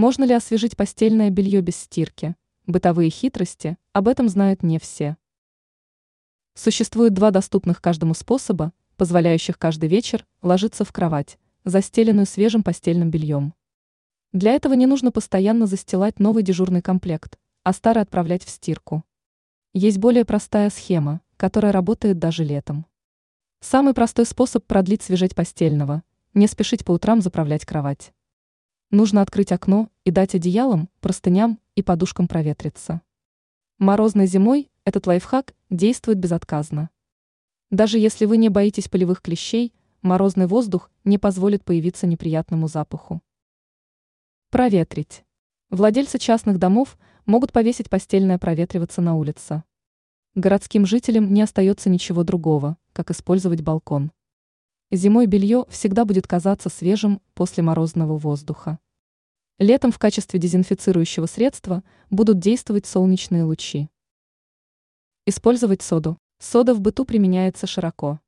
Можно ли освежить постельное белье без стирки? Бытовые хитрости, об этом знают не все. Существует два доступных каждому способа, позволяющих каждый вечер ложиться в кровать, застеленную свежим постельным бельем. Для этого не нужно постоянно застилать новый дежурный комплект, а старый отправлять в стирку. Есть более простая схема, которая работает даже летом. Самый простой способ продлить свежеть постельного – не спешить по утрам заправлять кровать. Нужно открыть окно и дать одеялам, простыням и подушкам проветриться. Морозной зимой этот лайфхак действует безотказно. Даже если вы не боитесь полевых клещей, морозный воздух не позволит появиться неприятному запаху. Проветрить. Владельцы частных домов могут повесить постельное проветриваться на улице. Городским жителям не остается ничего другого, как использовать балкон. Зимой белье всегда будет казаться свежим после морозного воздуха. Летом в качестве дезинфицирующего средства будут действовать солнечные лучи. Использовать соду. Сода в быту применяется широко.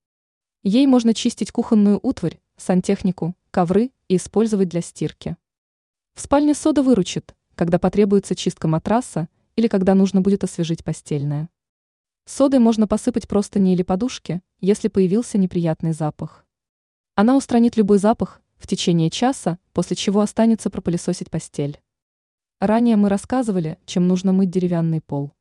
Ей можно чистить кухонную утварь, сантехнику, ковры и использовать для стирки. В спальне сода выручит, когда потребуется чистка матраса или когда нужно будет освежить постельное. Содой можно посыпать простыни или подушки, если появился неприятный запах. Она устранит любой запах в течение часа, после чего останется пропылесосить постель. Ранее мы рассказывали, чем нужно мыть деревянный пол.